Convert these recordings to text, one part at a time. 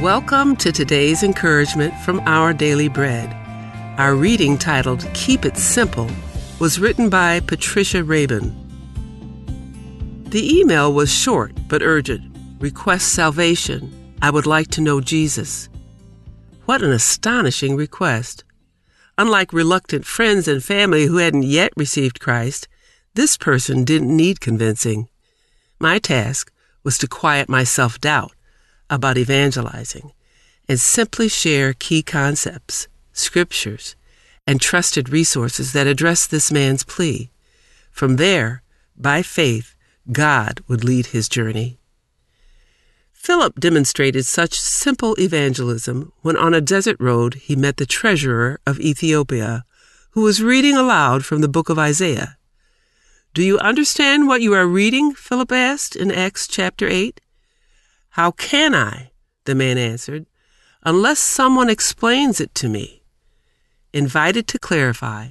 Welcome to today's encouragement from Our Daily Bread. Our reading titled Keep It Simple was written by Patricia Rabin. The email was short but urgent. Request salvation. I would like to know Jesus. What an astonishing request. Unlike reluctant friends and family who hadn't yet received Christ, this person didn't need convincing. My task was to quiet my self doubt about evangelizing and simply share key concepts, scriptures, and trusted resources that address this man's plea. From there, by faith, God would lead his journey. Philip demonstrated such simple evangelism when on a desert road he met the treasurer of Ethiopia, who was reading aloud from the book of Isaiah. Do you understand what you are reading? Philip asked in Acts chapter 8. How can I? the man answered, unless someone explains it to me. Invited to clarify,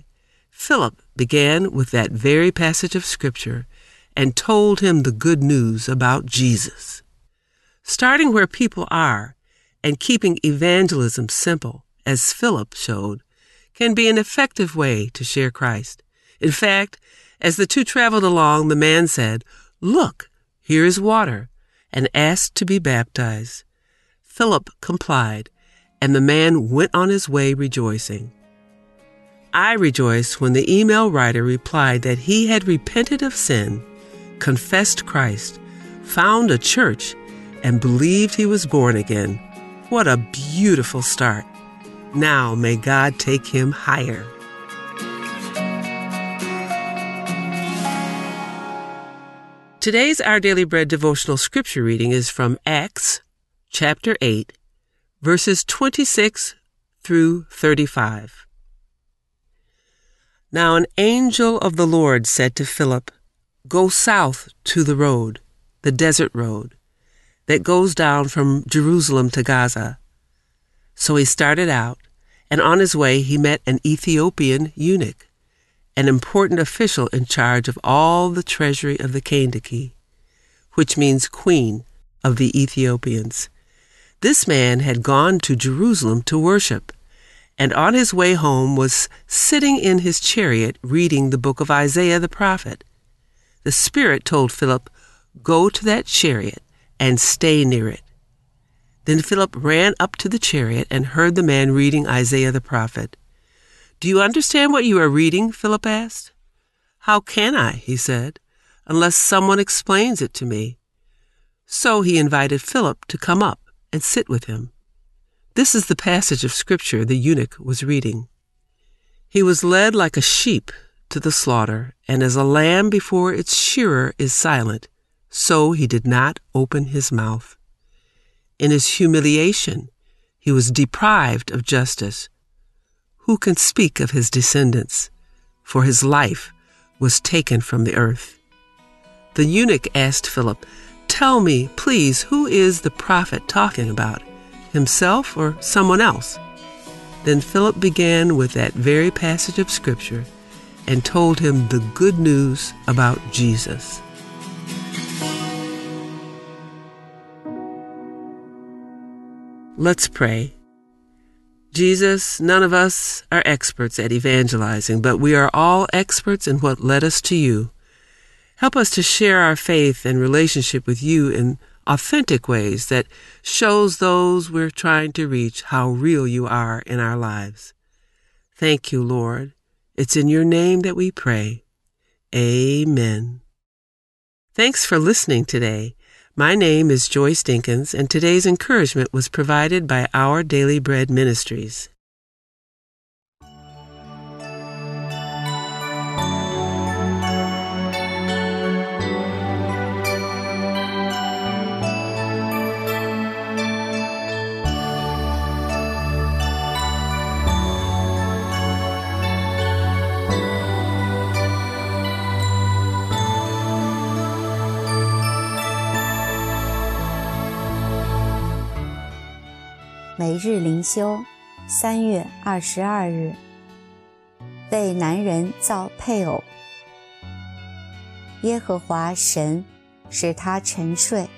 Philip began with that very passage of Scripture and told him the good news about Jesus. Starting where people are and keeping evangelism simple, as Philip showed, can be an effective way to share Christ. In fact, as the two traveled along, the man said, Look, here is water, and asked to be baptized. Philip complied, and the man went on his way rejoicing. I rejoiced when the email writer replied that he had repented of sin, confessed Christ, found a church, and believed he was born again. What a beautiful start. Now may God take him higher. Today's Our Daily Bread devotional scripture reading is from Acts chapter 8, verses 26 through 35. Now an angel of the Lord said to Philip, Go south to the road, the desert road that goes down from Jerusalem to Gaza. So he started out, and on his way he met an Ethiopian eunuch, an important official in charge of all the treasury of the Kandake, which means queen of the Ethiopians. This man had gone to Jerusalem to worship, and on his way home was sitting in his chariot reading the book of Isaiah the prophet. The Spirit told Philip, Go to that chariot and stay near it. Then Philip ran up to the chariot and heard the man reading Isaiah the prophet. Do you understand what you are reading? Philip asked. How can I, he said, unless someone explains it to me? So he invited Philip to come up and sit with him. This is the passage of Scripture the eunuch was reading. He was led like a sheep to the slaughter, and as a lamb before its shearer is silent, so he did not open his mouth. In his humiliation, he was deprived of justice. Who can speak of his descendants? For his life was taken from the earth. The eunuch asked Philip, Tell me, please, who is the prophet talking about? Himself or someone else? Then Philip began with that very passage of Scripture and told him the good news about Jesus. Let's pray. Jesus, none of us are experts at evangelizing, but we are all experts in what led us to you. Help us to share our faith and relationship with you in authentic ways that shows those we're trying to reach how real you are in our lives. Thank you, Lord. It's in your name that we pray. Amen. Thanks for listening today. My name is Joyce Dinkins, and today's encouragement was provided by Our Daily Bread Ministries. 每日灵修，三月二十二日。为男人造配偶，耶和华神使他沉睡，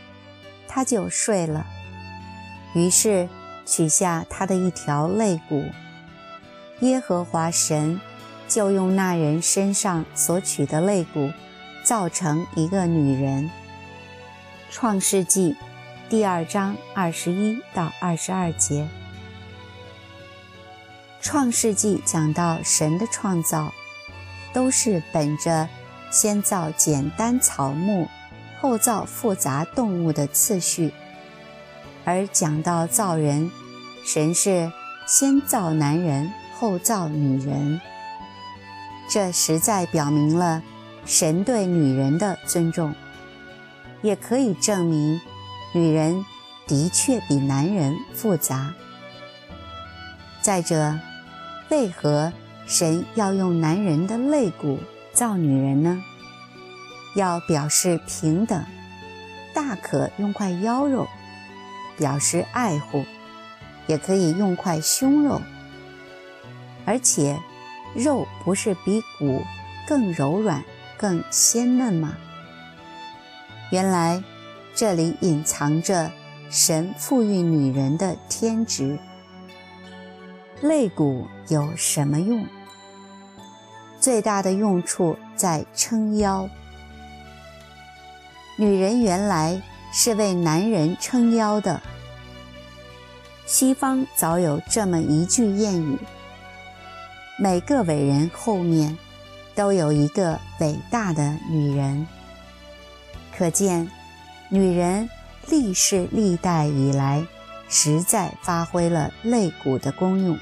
他就睡了。于是取下他的一条肋骨。耶和华神就用那人身上所取的肋骨，造成一个女人。创世纪第二章二十一到二十二节。创世纪讲到神的创造，都是本着先造简单草木，后造复杂动物的次序。而讲到造人，神是先造男人，后造女人。这实在表明了神对女人的尊重，也可以证明女人的确比男人复杂。再者，为何神要用男人的肋骨造女人呢？要表示平等，大可用块腰肉。表示爱护，也可以用块胸肉，而且肉不是比骨更柔软、更鲜嫩吗？原来这里隐藏着神赋予女人的天职。肋骨有什么用？最大的用处在撑腰。女人原来是为男人撑腰的。西方早有这么一句谚语：“每个伟人后面都有一个伟大的女人。”可见，女人历世历代以来实在发挥了肋骨的功用。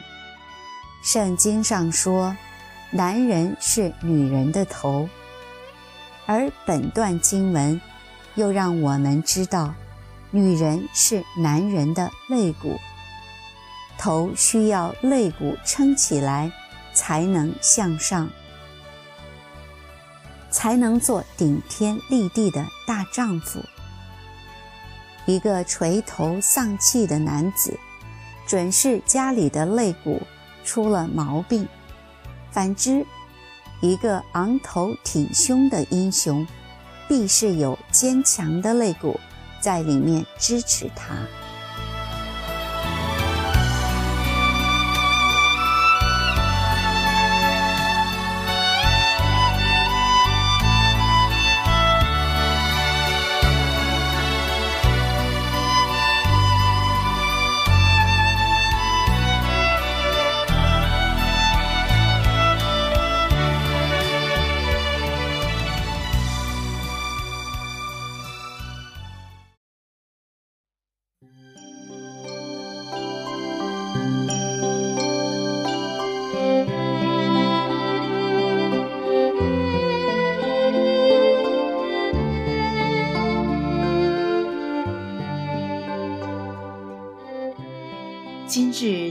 圣经上说：“男人是女人的头。”而本段经文又让我们知道，女人是男人的肋骨。头需要肋骨撑起来，才能向上，才能做顶天立地的大丈夫。一个垂头丧气的男子，准是家里的肋骨出了毛病；反之，一个昂头挺胸的英雄，必是有坚强的肋骨在里面支持他。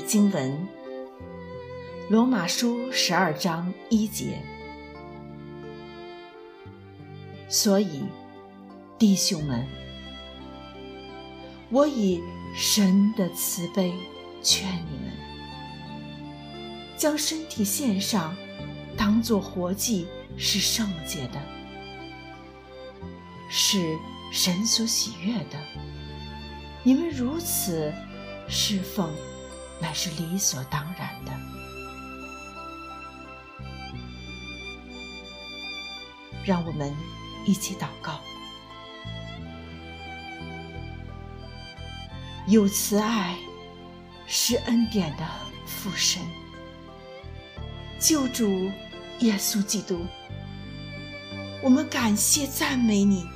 经文，《罗马书》十二章一节。所以，弟兄们，我以神的慈悲劝你们，将身体献上，当作活祭，是圣洁的，是神所喜悦的。你们如此。侍奉乃是理所当然的。让我们一起祷告：有慈爱，是恩典的父神，救主耶稣基督。我们感谢赞美你，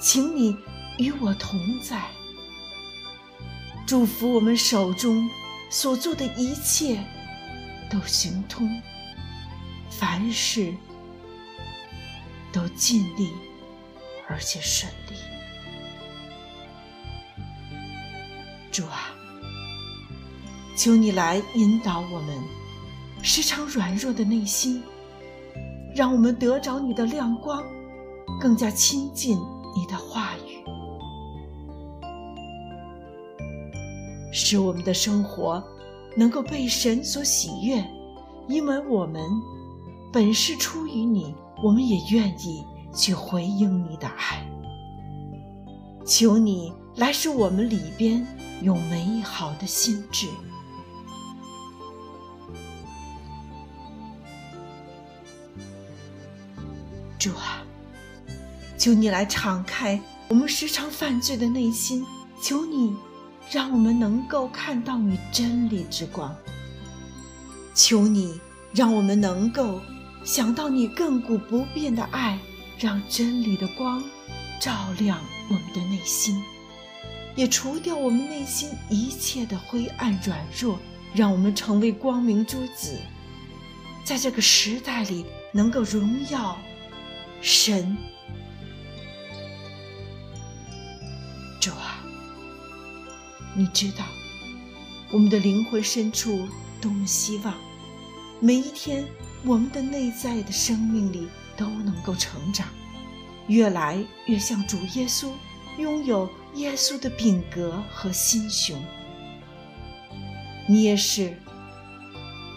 请你与我同在。祝福我们手中所做的一切都行通，凡事都尽力而且顺利。主啊，求你来引导我们时常软弱的内心，让我们得着你的亮光，更加亲近你的话语。使我们的生活能够被神所喜悦，因为我们本是出于你，我们也愿意去回应你的爱。求你来使我们里边有美好的心智。主啊，求你来敞开我们时常犯罪的内心，求你让我们能够看到你真理之光。求你让我们能够想到你亘古不变的爱，让真理的光照亮我们的内心，也除掉我们内心一切的灰暗软弱，让我们成为光明之子，在这个时代里能够荣耀神。主啊，你知道我们的灵魂深处。多么希望每一天，我们的内在的生命里都能够成长，越来越像主耶稣，拥有耶稣的品格和心胸。你也是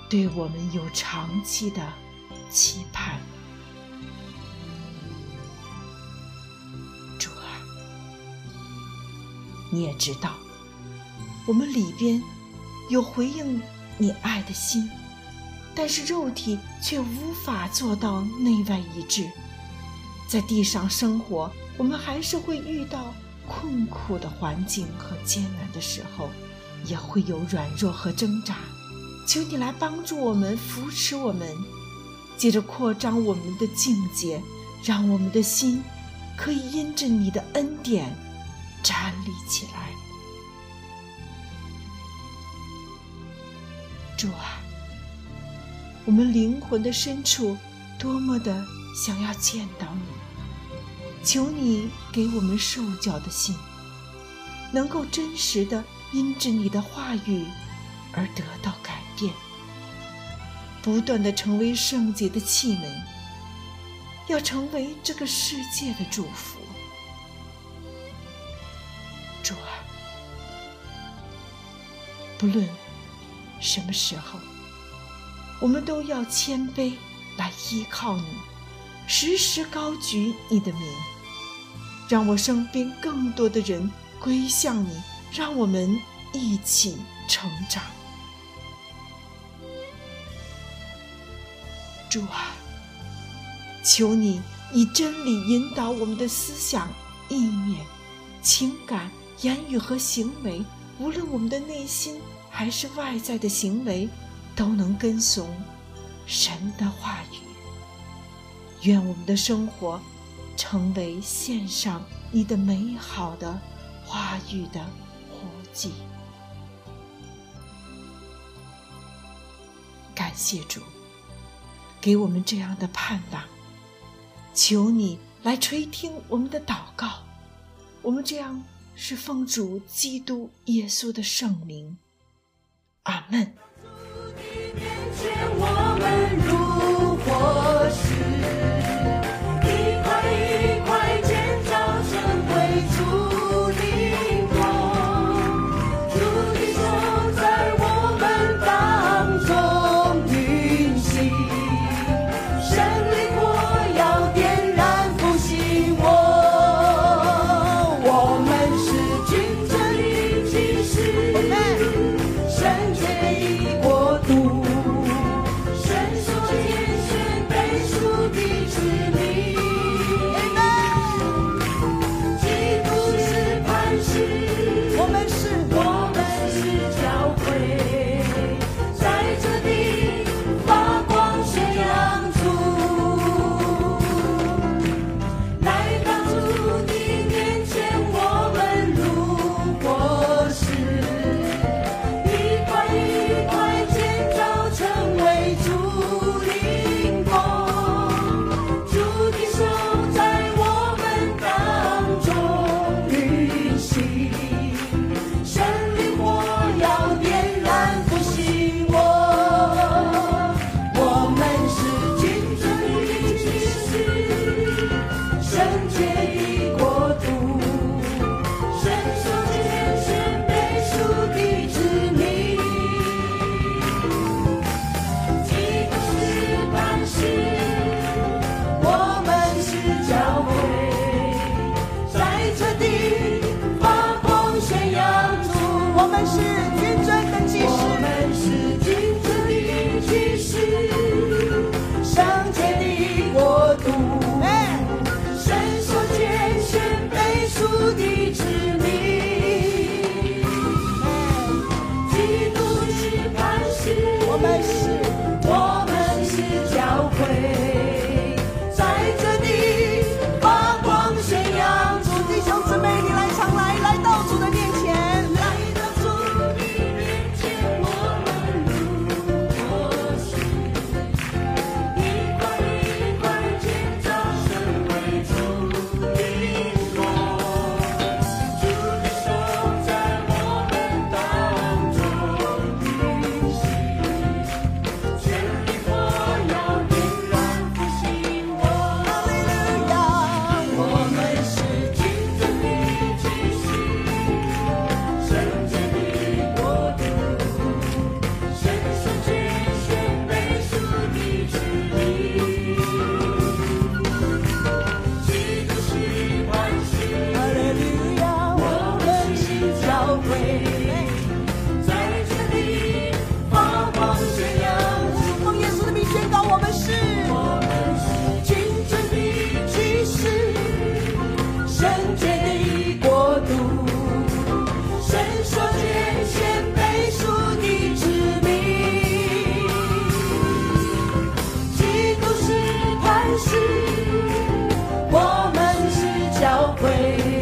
对我们有长期的期盼，主儿，你也知道，我们里边有回应。你爱的心，但是肉体却无法做到内外一致。在地上生活，我们还是会遇到困苦的环境和艰难的时候，也会有软弱和挣扎。求你来帮助我们，扶持我们，接着扩张我们的境界，让我们的心可以因着你的恩典站立起来。主啊，我们灵魂的深处多么的想要见到你，求你给我们受教的心，能够真实的因着你的话语而得到改变，不断的成为圣洁的器皿，要成为这个世界的祝福。主啊，不论。什么时候，我们都要谦卑来依靠你，时时高举你的名，让我身边更多的人归向你，让我们一起成长。主啊，求你以真理引导我们的思想、意念、情感、言语和行为，无论我们的内心。还是外在的行为，都能跟从神的话语。愿我们的生活成为献上你的美好的话语的活祭。感谢主，给我们这样的盼望。求你来垂听我们的祷告。我们这样是奉主基督耶稣的圣名。阿门。还是是